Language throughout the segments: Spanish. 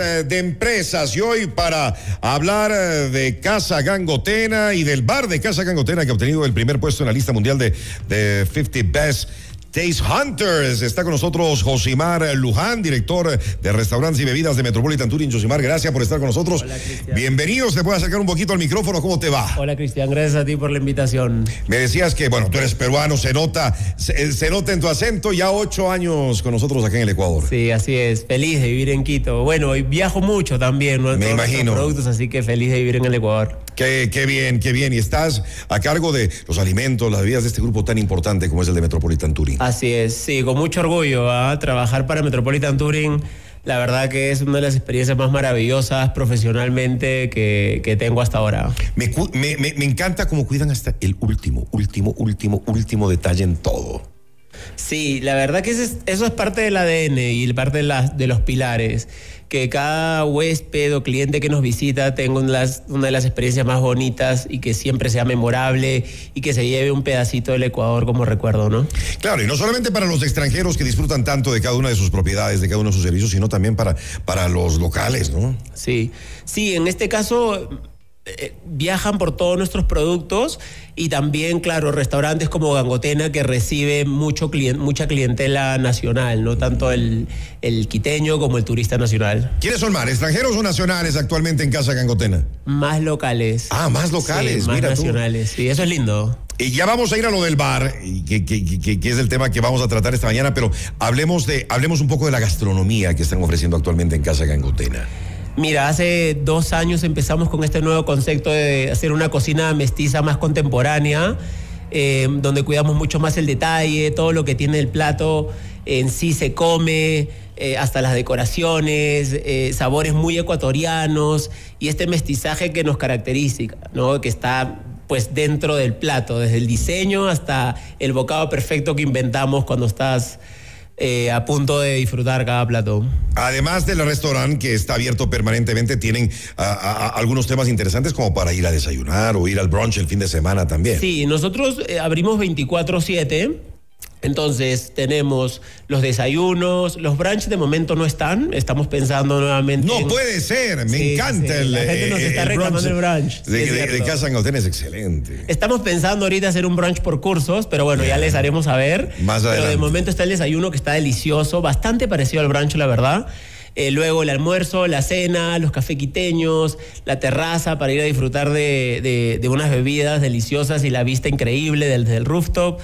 Eh, de empresas. Y hoy para hablar eh, de Casa Gangotena y del bar de Casa Gangotena que ha obtenido el primer puesto en la lista mundial de, de 50 Best Taste Hunters. Está con nosotros Josimar Luján, director de restaurantes y bebidas de Metropolitan Touring. Josimar, gracias por estar con nosotros. Hola. Bienvenidos, te puedo acercar un poquito al micrófono, ¿cómo te va? Hola Cristian, gracias a ti por la invitación. Me decías que, bueno, tú eres peruano, se nota, se, se nota en tu acento, ya ocho años con nosotros acá en el Ecuador. Sí, así es, feliz de vivir en Quito. Bueno, y viajo mucho también, ¿no? Me todos imagino. productos, así que feliz de vivir en el Ecuador. Qué, qué bien, qué bien. Y estás a cargo de los alimentos, las bebidas de este grupo tan importante como es el de Metropolitan Touring. Así es, sí, con mucho orgullo. ¿ah? Trabajar para Metropolitan Touring, la verdad que es una de las experiencias más maravillosas profesionalmente que, que tengo hasta ahora. Me- me encanta cómo cuidan hasta el último, último, último, último detalle en todo. Sí, la verdad que eso es, eso es parte del ADN y parte de, las, de los pilares. Que cada huésped o cliente que nos visita tenga una de, las, una de las experiencias más bonitas y que siempre sea memorable y que se lleve un pedacito del Ecuador como recuerdo, ¿no? Claro, y no solamente para los extranjeros que disfrutan tanto de cada una de sus propiedades, de cada uno de sus servicios, sino también para, para los locales, ¿no? Sí, sí, en este caso eh, viajan por todos nuestros productos y también, claro, restaurantes como Gangotena que recibe mucho clien- mucha clientela nacional, no tanto el, el quiteño como el turista nacional. ¿Quiénes son más, extranjeros o nacionales actualmente en Casa Gangotena? Más locales. Ah, más locales, Sí, más mira tú. nacionales. Sí, eso es lindo. Y ya vamos a ir a lo del bar, que, que- que- que es el tema que vamos a tratar esta mañana, pero hablemos, de, hablemos un poco de la gastronomía que están ofreciendo actualmente en Casa Gangotena. Mira, hace dos años empezamos con este nuevo concepto de hacer una cocina mestiza más contemporánea, eh, donde cuidamos mucho más el detalle, todo lo que tiene el plato en sí se come, eh, hasta las decoraciones, eh, sabores muy ecuatorianos y este mestizaje que nos caracteriza, ¿no? que está pues dentro del plato, desde el diseño hasta el bocado perfecto que inventamos cuando estás eh, a punto de disfrutar cada plato. Además del restaurante que está abierto permanentemente, tienen a- a- a algunos temas interesantes como para ir a desayunar o ir al brunch el fin de semana también. Sí, nosotros eh, abrimos 24/7. Entonces tenemos los desayunos, los brunch de momento no están, estamos pensando nuevamente. No en- puede ser, me Sí, encanta sí, el, la gente nos eh, está el reclamando el brunch, De, sí, es de- de cierto. Casa Gangotena es excelente. Estamos pensando ahorita hacer un brunch por cursos, pero bueno, ya les haremos saber. Más Pero adelante. de momento está el desayuno que está delicioso, bastante parecido al brunch, la verdad. Eh, luego el almuerzo, la cena, los café quiteños, la terraza para ir a disfrutar de, de- unas bebidas deliciosas y la vista increíble del, del rooftop.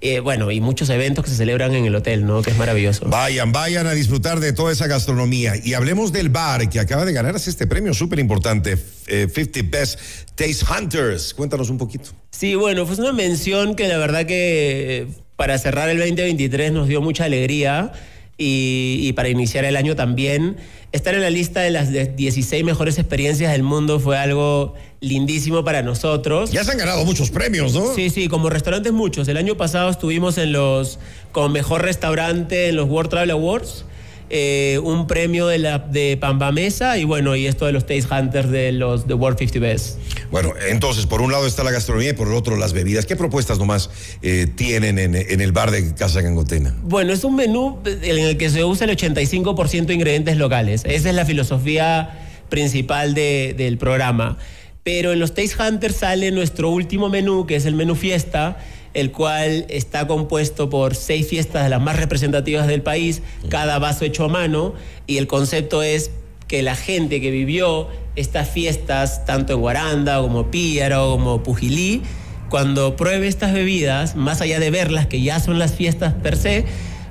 Eh, bueno, y muchos eventos que se celebran en el hotel, ¿no? Que es maravilloso. Vayan, vayan a disfrutar de toda esa gastronomía. Y hablemos del bar que acaba de ganarse este premio súper importante, eh, 50 Best Taste Hunters. Cuéntanos un poquito. Sí, bueno, fue una mención que la verdad que eh, para cerrar el 2023 nos dio mucha alegría y, y para iniciar el año también. Estar en la lista de las de 16 mejores experiencias del mundo fue algo lindísimo para nosotros. Ya se han ganado muchos premios, ¿no? Sí, sí, como restaurantes muchos. El año pasado estuvimos en los como mejor restaurante en los World Travel Awards. Eh, un premio de la de Pamba Mesa y bueno, y esto de los Taste Hunters de los The World 50 Best. Bueno, entonces, por un lado está la gastronomía y por el otro las bebidas. ¿Qué propuestas nomás eh, tienen en, en el bar de Casa Gangotena? Bueno, es un menú en el que se usa el 85% de ingredientes locales. Esa es la filosofía principal de- del programa. Pero en los Taste Hunters sale nuestro último menú, que es el menú fiesta, el cual está compuesto por seis fiestas de las más representativas del país, cada vaso hecho a mano, y el concepto es que la gente que vivió estas fiestas, tanto en Guaranda como Píaro, como Pujilí, cuando pruebe estas bebidas, más allá de verlas, que ya son las fiestas per se,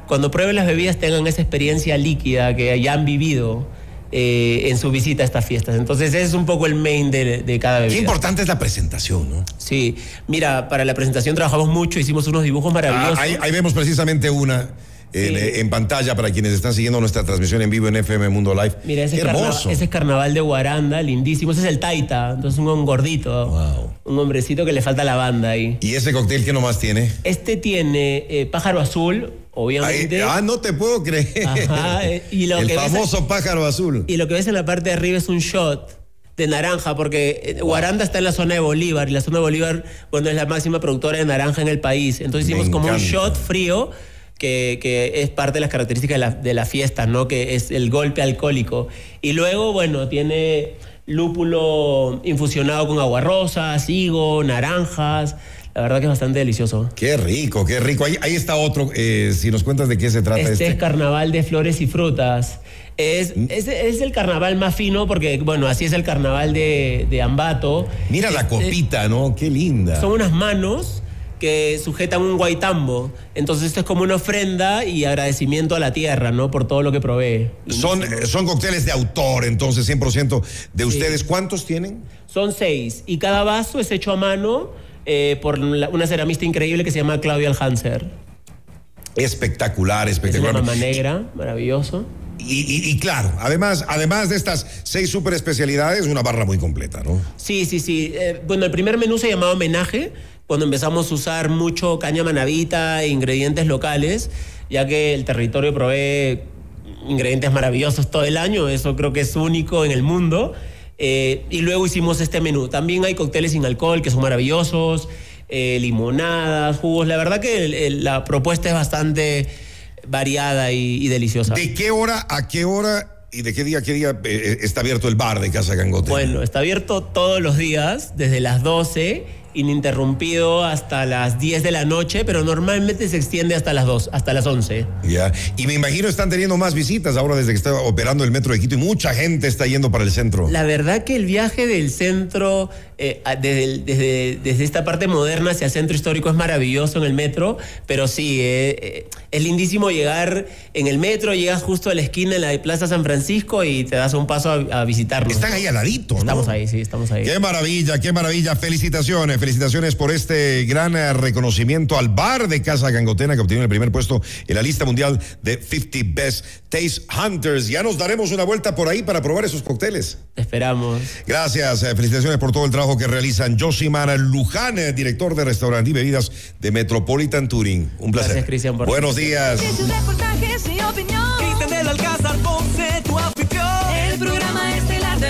cuando prueben las bebidas tengan esa experiencia líquida que ya han vivido eh, en su visita a estas fiestas. Entonces ese es un poco el main de, de cada bebida. Qué importante es la presentación, ¿no? Sí, mira, para la presentación trabajamos mucho, hicimos unos dibujos Ah, maravillosos. ahí, ahí vemos precisamente una en, Sí. eh, en pantalla para quienes están siguiendo nuestra transmisión en vivo en FM Mundo Live. Mira, ese, carna- hermoso. ese es carnaval de Guaranda, lindísimo. Ese es el Taita, entonces un gordito. Wow. Un hombrecito que le falta la banda ahí. ¿Y ese cóctel qué nomás tiene? Este tiene eh, pájaro azul, obviamente. ah, no te puedo creer. Ajá, eh, y lo el que ves- famoso pájaro azul. Y lo que ves en la parte de arriba es un shot de naranja, porque Guaranda está en la zona de Bolívar, y la zona de Bolívar, bueno, es la máxima productora de naranja en el país. Entonces Me hicimos como un shot frío, que, es parte de las características de la, de ¿no? Que es el golpe alcohólico. Y luego, bueno, tiene lúpulo infusionado con agua rosa, higo, naranjas. La verdad que es bastante delicioso. Qué rico, qué rico. Ahí, ahí está otro, eh, si nos cuentas de qué se trata este. Este es carnaval de flores y frutas. Es, mm. es, es, el carnaval más fino porque, bueno, así es el carnaval de, de Ambato. Mira la copita, ¿no? Qué linda. Son unas manos que sujetan un guaitambo. Entonces esto es como una ofrenda y agradecimiento a la tierra, ¿no? Por todo lo que provee. Son, son cócteles de autor, entonces 100% de ustedes. ¿Cuántos tienen? Son seis y cada vaso es hecho a mano eh, por una ceramista increíble que se llama Claudia Alhanser. Espectacular, espectacular. Es una mamá negra, maravilloso. Y, claro, además, además de estas seis super especialidades, una barra muy completa, ¿no? Sí, sí, sí. Eh, bueno, el primer menú se llamaba homenaje, cuando empezamos a usar mucho caña manavita e ingredientes locales, ya que el territorio provee ingredientes maravillosos todo el año, eso creo que es único en el mundo. Eh, y luego hicimos este menú. También hay cócteles sin alcohol que son maravillosos, eh, limonadas, jugos. La verdad que la propuesta es bastante variada y, y, deliciosa. ¿De qué hora a qué hora y de qué día a qué día eh, está abierto el bar de Casa Gangote? Bueno, está abierto todos los días, desde las 12 ininterrumpido hasta las 10 de la noche, pero normalmente se extiende hasta las 2, hasta las 11. Ya, y me imagino están teniendo más visitas ahora desde que está operando el metro de Quito y mucha gente está yendo para el centro. La verdad que el viaje del centro, eh, desde, desde, esta parte moderna hacia el centro histórico es maravilloso en el metro, pero sí, eh, eh, es lindísimo llegar en el metro, llegas justo a la esquina en la Plaza San Francisco y te das un paso a, visitarnos. Están ahí al ladito, ¿no? Estamos ahí, sí, estamos ahí. Qué maravilla, qué maravilla. Felicitaciones felicitaciones por este gran reconocimiento al bar de Casa Gangotena que obtiene el primer puesto en la lista mundial de 50 Best Taste Hunters. Ya nos daremos una vuelta por ahí para probar esos cócteles. Esperamos. Gracias, felicitaciones por todo el trabajo que realizan. Josimar Luján, eh, director de restaurante y bebidas de Metropolitan Touring. Un placer. Gracias, Cristian. Buenos días.